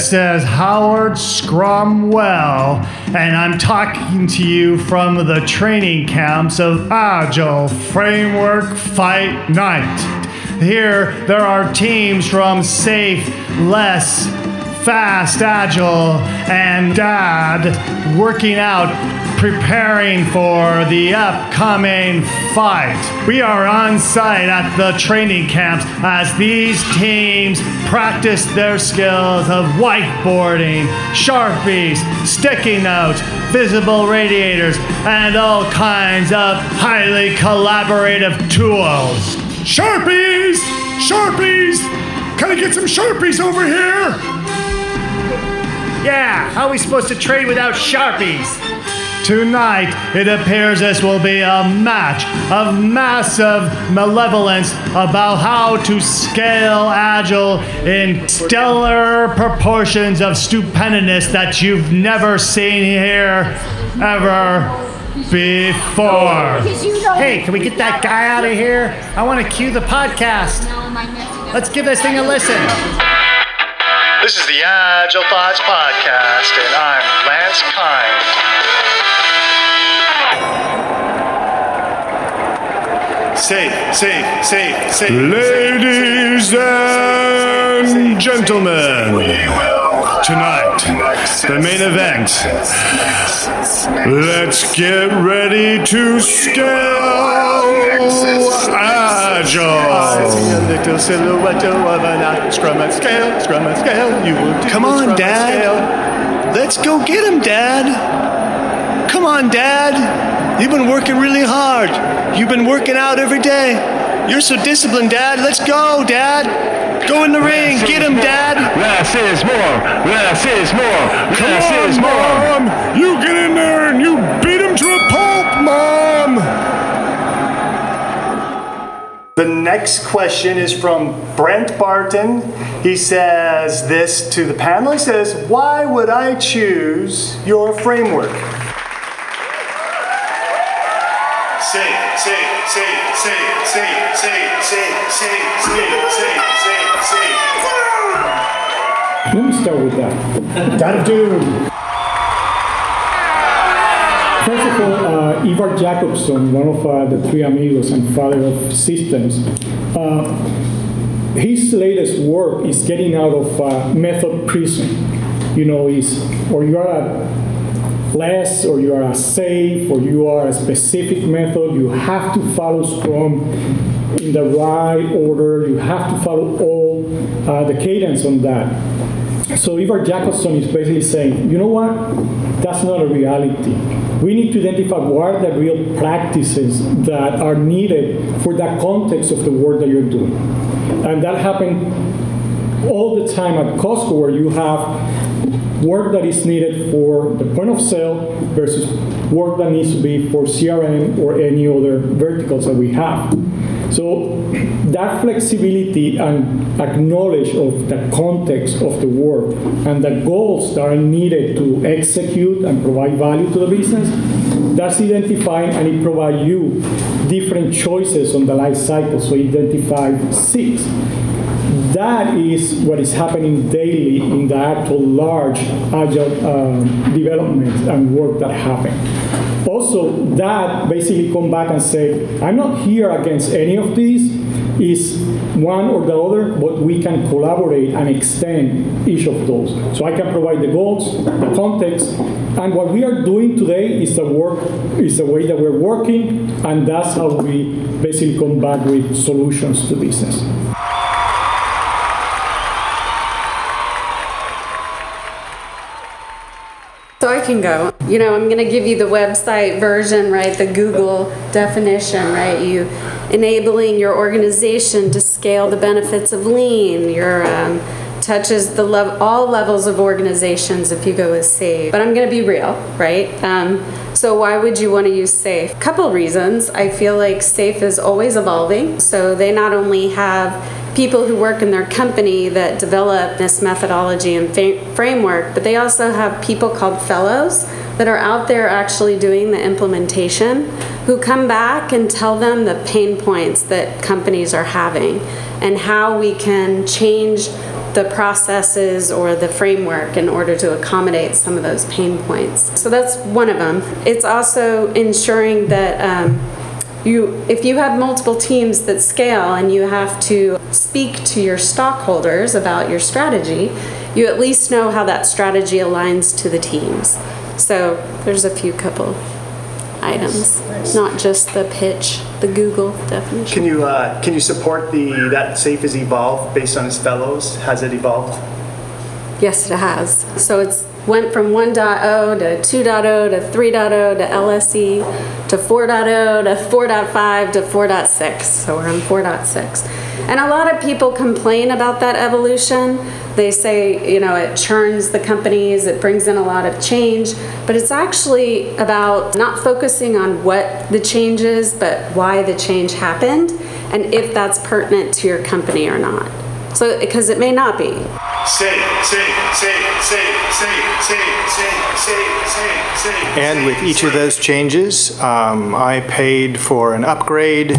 Is Howard Scrumwell, and I'm talking to you from the training camps of Agile Framework Fight Night. Here, there are teams from Safe, Less, Fast, Agile, and Dad working out preparing for the upcoming fight. We are on site at the training camps as these teams practice their skills of whiteboarding, sharpies, sticky notes, visible radiators, and all kinds of highly collaborative tools. Sharpies! Sharpies! Can I get some Sharpies over here? Yeah, how are we supposed to trade without Sharpies? Tonight, it appears this will be a match of massive malevolence about how to scale Agile in stellar proportions of stupendous that you've never seen here ever before. Hey, can we get that guy out of here? I want to cue the podcast. Let's give this thing a listen. This is the Agile Thoughts Podcast, and I'm Lance Kind. Safe, safe, safe, safe. Ladies and gentlemen, tonight, the main event. Let's get ready to scale Agile. Little silhouette of an scrum and scale, scrum and scale. You will Come on, scrum Dad. Let's go get him, Dad. Come on, Dad. You've been working really hard. You've been working out every day. You're so disciplined, Dad. Let's go, Dad. Go in the ring. Get him, Dad. Less is more. Less is more. Less is Come more. on, Mom. You The next question is from Brent Barton. He says this to the panel. He says, Why would I choose your framework? Say, say, say, say, say, say, say, say, say, say, say, say. Let me start with that. Gotta do. First Jacobson, one of uh, the three amigos and father of systems, uh, his latest work is getting out of uh, method prison. You know, is or you are a less, or you are a safe, or you are a specific method. You have to follow Scrum in the right order. You have to follow all uh, the cadence on that. So Ivar Jacobson is basically saying, you know what? That's not a reality. We need to identify what are the real practices that are needed for that context of the work that you're doing. And that happened all the time at Costco where you have work that is needed for the point of sale versus work that needs to be for CRM or any other verticals that we have. So that flexibility and acknowledge of the context of the work and the goals that are needed to execute and provide value to the business, that's identifying and it provides you different choices on the life cycle. So identify six. That is what is happening daily in the actual large agile uh, development and work that happen. Also, that basically come back and say, I'm not here against any of these, is one or the other, but we can collaborate and extend each of those. So I can provide the goals, the context, and what we are doing today is the work, is the way that we're working, and that's how we basically come back with solutions to business. I can go. You know, I'm going to give you the website version, right? The Google definition, right? You enabling your organization to scale the benefits of lean. Your um, touches the lev- all levels of organizations if you go with safe. But I'm going to be real, right? Um, so why would you want to use safe? Couple reasons. I feel like safe is always evolving. So they not only have people who work in their company that develop this methodology and fa- framework, but they also have people called fellows that are out there actually doing the implementation who come back and tell them the pain points that companies are having and how we can change the processes or the framework in order to accommodate some of those pain points. So that's one of them. It's also ensuring that um, you, if you have multiple teams that scale and you have to speak to your stockholders about your strategy, you at least know how that strategy aligns to the teams. So there's a few couple items, not just the pitch, the Google definition. Can you, uh, can you support the, that SAFE has evolved based on its fellows? Has it evolved? Yes, it has. So it's went from 1.0 to 2.0 to 3.0 to LSE to 4.0 to 4.5 to 4.6. So we're on 4.6. And a lot of people complain about that evolution. They say, you know, it churns the companies, it brings in a lot of change, but it's actually about not focusing on what the change is, but why the change happened and if that's pertinent to your company or not. So, because it may not be. And with each of those changes, um, I paid for an upgrade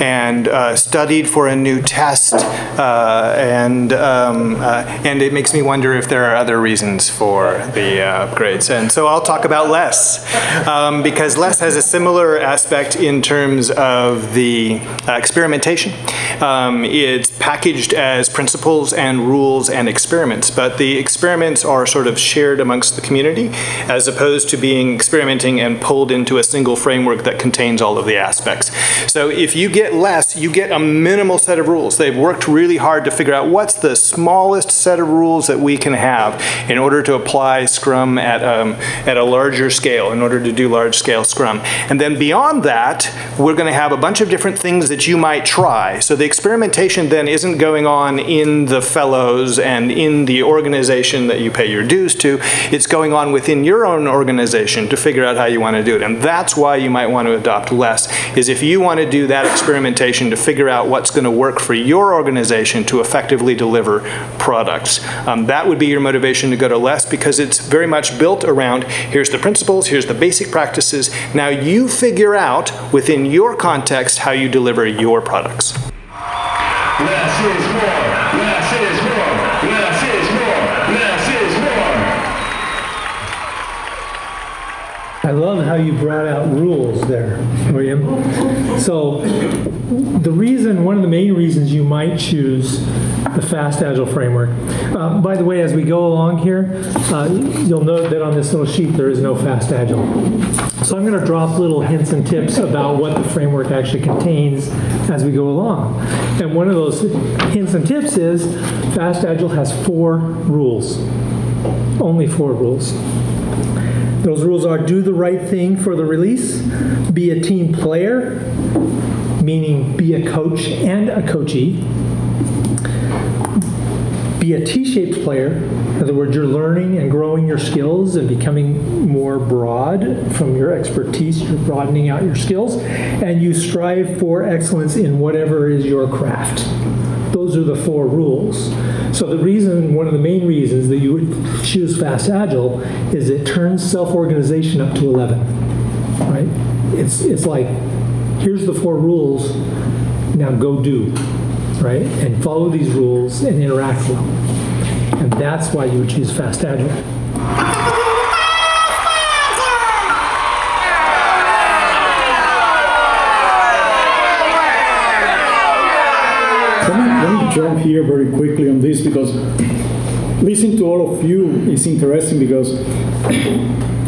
and uh, studied for a new test, uh, and um, uh, and it makes me wonder if there are other reasons for the uh, upgrades. And so I'll talk about less um, because less has a similar aspect in terms of the uh, experimentation. Um, it's packaged as principles and rules and experiences experiments, but the experiments are sort of shared amongst the community as opposed to being experimenting and pulled into a single framework that contains all of the aspects. So if you get less, you get a minimal set of rules. They've worked really hard to figure out what's the smallest set of rules that we can have in order to apply Scrum at, um, at a larger scale, in order to do large scale Scrum. And then beyond that, we're going to have a bunch of different things that you might try. So the experimentation then isn't going on in the fellows and in the organization that you pay your dues to. It's going on within your own organization to figure out how you want to do it. And that's why you might want to adopt less, is if you want to do that experimentation to figure out what's going to work for your organization to effectively deliver products. Um, that would be your motivation to go to less because it's very much built around here's the principles, here's the basic practices. Now you figure out within your context how you deliver your products. Less is more. Less is more. Less is more. Less is more. I love how you brought out rules there, William. So, the reason, one of the main reasons you might choose the Fast Agile framework. Uh, by the way, as we go along here, uh, you'll note that on this little sheet there is no Fast Agile. So, I'm going to drop little hints and tips about what the framework actually contains as we go along. And one of those hints and tips is Fast Agile has four rules, only four rules. Those rules are do the right thing for the release, be a team player, meaning be a coach and a coachee, be a T shaped player, in other words, you're learning and growing your skills and becoming more broad from your expertise, you're broadening out your skills, and you strive for excellence in whatever is your craft. Those are the four rules. So the reason, one of the main reasons that you would choose Fast Agile is it turns self-organization up to 11, right? It's, it's like, here's the four rules, now go do, right? And follow these rules and interact well. And that's why you would choose Fast Agile. Let me, let me jump here very quickly on this because listening to all of you is interesting because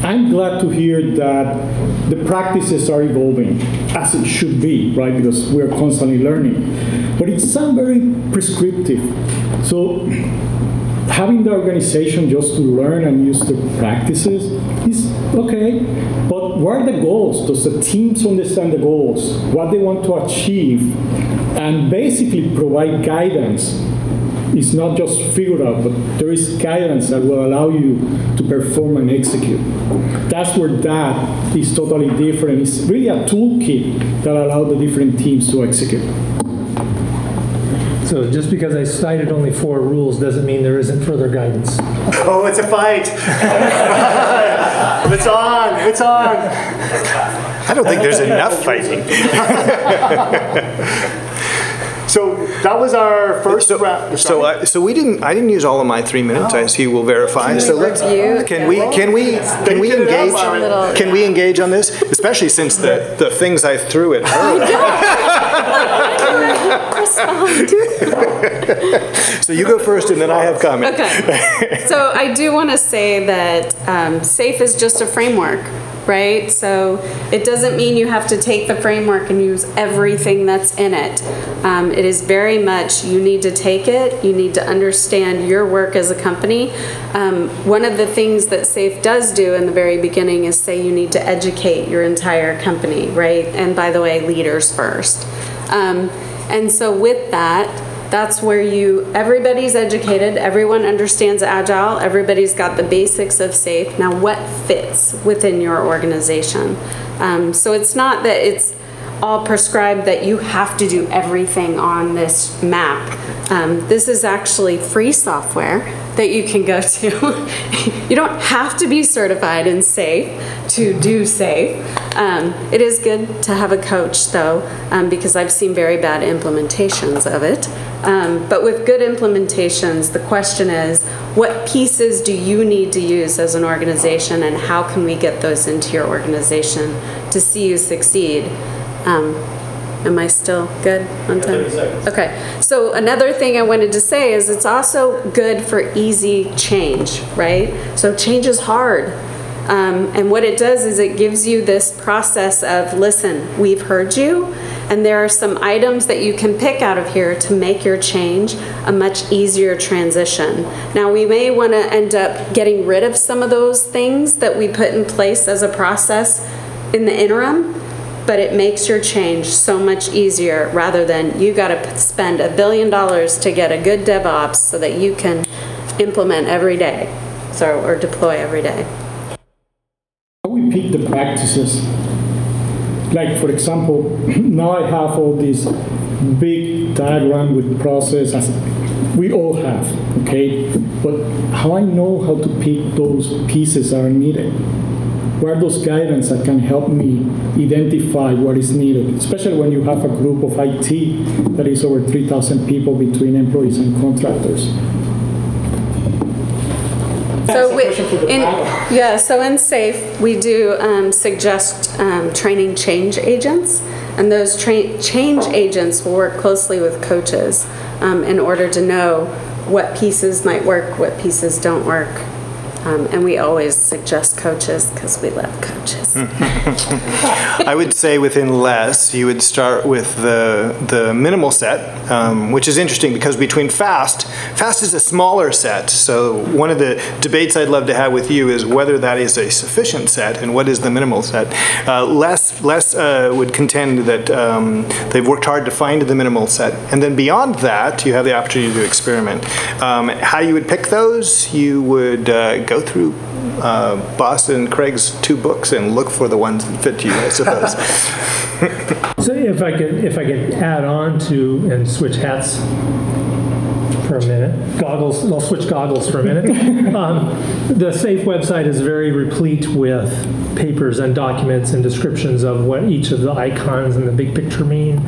I'm glad to hear that the practices are evolving as it should be, right? Because we're constantly learning. But it sounds very prescriptive. So having the organization just to learn and use the practices is okay. But what are the goals? Does the teams understand the goals? What they want to achieve? And basically provide guidance. It's not just figured out, but there is guidance that will allow you to perform and execute. That's where that is totally different. It's really a toolkit that allows the different teams to execute. So just because I cited only four rules doesn't mean there isn't further guidance. Oh, it's a fight. it's on. It's on. I don't think there's enough fighting. So that was our first So, round. so, I, so we didn't. I didn't use all of my three minutes, oh. as he will verify. So let's. review? Can we? Can we? Can we Get it out, engage? Can we engage on this? Especially since the the things I threw at her. So you go first, and then I have comments. Okay. So I do want to say that um, SAFE is just a framework, right? So it doesn't mean you have to take the framework and use everything that's in it. Um, it is very much you need to take it, you need to understand your work as a company. Um, one of the things that SAFE does do in the very beginning is say you need to educate your entire company, right? And by the way, leaders first. Um, and so with that, that's where you, everybody's educated, everyone understands Agile, everybody's got the basics of SAFE. Now, what fits within your organization? Um, so it's not that it's all prescribed that you have to do everything on this map. Um, this is actually free software that you can go to. you don't have to be certified in SAFE to do SAFE. Um, it is good to have a coach though, um, because I've seen very bad implementations of it. Um, but with good implementations, the question is, what pieces do you need to use as an organization and how can we get those into your organization to see you succeed? Am I still good on time? Okay, so another thing I wanted to say is it's also good for easy change, right? So change is hard. Um, and what it does is it gives you this process of, listen, we've heard you, and there are some items that you can pick out of here to make your change a much easier transition. Now, we may want to end up getting rid of some of those things that we put in place as a process in the interim, but it makes your change so much easier rather than you got to spend a billion dollars to get a good DevOps so that you can implement every day, so or deploy every day. How we pick the practices. Like for example, now I have all these big diagram with process as we all have, okay? But how I know how to pick those pieces are needed? What are those guidance that can help me identify what is needed, especially when you have a group of IT that is over 3,000 people between employees and contractors? So we, question for the in, yeah, so in SAFE, we do um, suggest um, training change agents, and those tra- change agents will work closely with coaches um, in order to know what pieces might work, what pieces don't work. Um, and we always suggest coaches because we love coaches. I would say within less, you would start with the the minimal set, um, which is interesting because between fast, fast is a smaller set. So one of the debates I'd love to have with you is whether that is a sufficient set and what is the minimal set. Uh, less less uh, would contend that um, they've worked hard to find the minimal set, and then beyond that, you have the opportunity to experiment. Um, how you would pick those? You would uh, go through uh, Boston and Craig's two books and look for the ones that fit you, I suppose. So if I could, if I could add on to and switch hats for a minute, goggles, I'll switch goggles for a minute. Um, The SAFE website is very replete with papers and documents and descriptions of what each of the icons and the big picture mean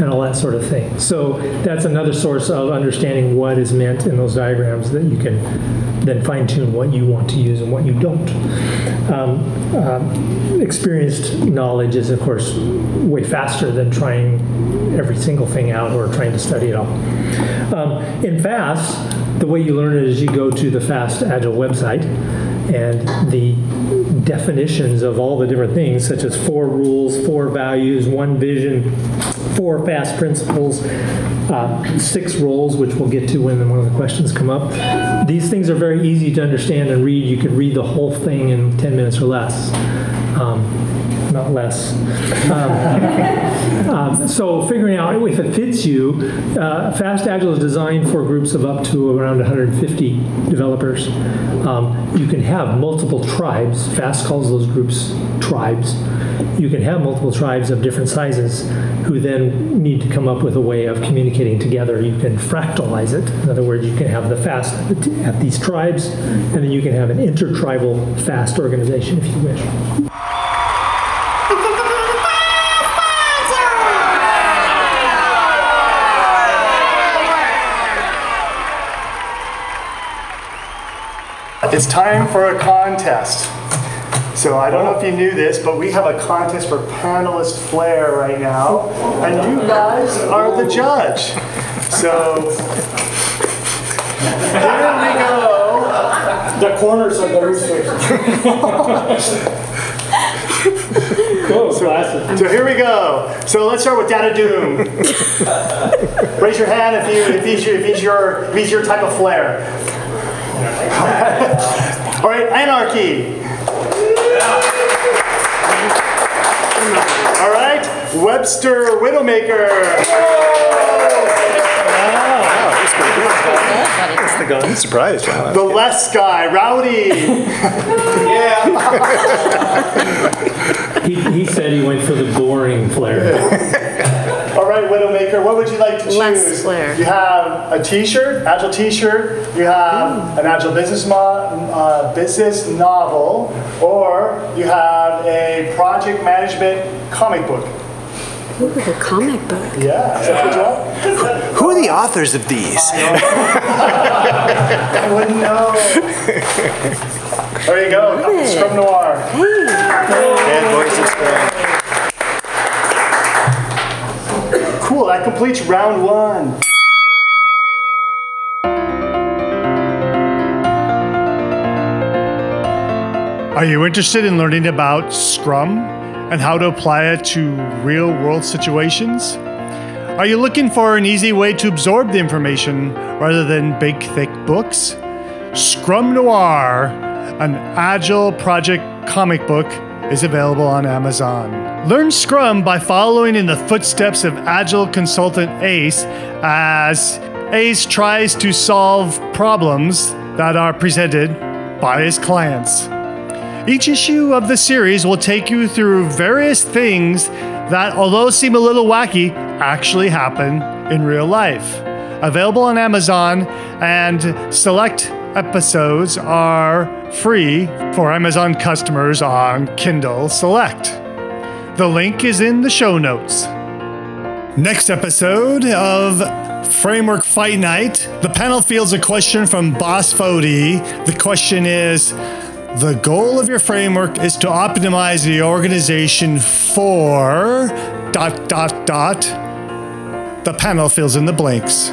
and all that sort of thing. So that's another source of understanding what is meant in those diagrams that you can then fine tune what you want to use and what you don't. Um, um, experienced knowledge is, of course, way faster than trying every single thing out or trying to study it all. Um, in FAST, the way you learn it is you go to the FAST Agile website and the definitions of all the different things, such as four rules, four values, one vision, four fast principles, uh, six roles, which we'll get to when one of the questions come up. These things are very easy to understand and read. You could read the whole thing in 10 minutes or less. Um, not less. Um, um, so figuring out if it fits you, uh, Fast Agile is designed for groups of up to around 150 developers. Um, you can have multiple tribes. Fast calls those groups tribes. You can have multiple tribes of different sizes who then need to come up with a way of communicating together. You can fractalize it. In other words, you can have the fast at these tribes, and then you can have an intertribal fast organization if you wish. It's time for a contest. So I don't know if you knew this, but we have a contest for panelist flair right now, and you guys are the judge. So here we go. The corners of the research. Cool, classic. So here we go. So let's start with Data Doom. Raise your hand if you if he's your if he's your if he's your type of flair. All right, Anarchy. All right, Webster Widowmaker. I'm surprised. Wow. The less guy, Rowdy. He, he said he went for the boring flair. All right, Widowmaker, what would you like to choose? Less flair. You have a T-shirt, Agile T-shirt. You have an Agile business mo- uh, business novel, or you have a project management comic book. Ooh, the comic book. Yeah, is that what you want? Who are the authors of these? I wouldn't know. There you go, Love it. Scrum Noir. And Voice of Scrum. Cool, that completes round one. Are you interested in learning about Scrum and how to apply it to real world situations? Are you looking for an easy way to absorb the information rather than big, thick books? Scrum Noir, an agile project comic book, is available on Amazon. Learn Scrum by following in the footsteps of Agile consultant Ace as Ace tries to solve problems that are presented by his clients. Each issue of the series will take you through various things that, although seem a little wacky, actually happen in real life. Available on Amazon, and select episodes are free for Amazon customers on Kindle Select. The link is in the show notes. Next episode of Framework Fight Night, the panel fields a question from Bas Vodde. The question is The goal of your framework is to optimize the organization for dot dot dot. The panel fills in the blanks.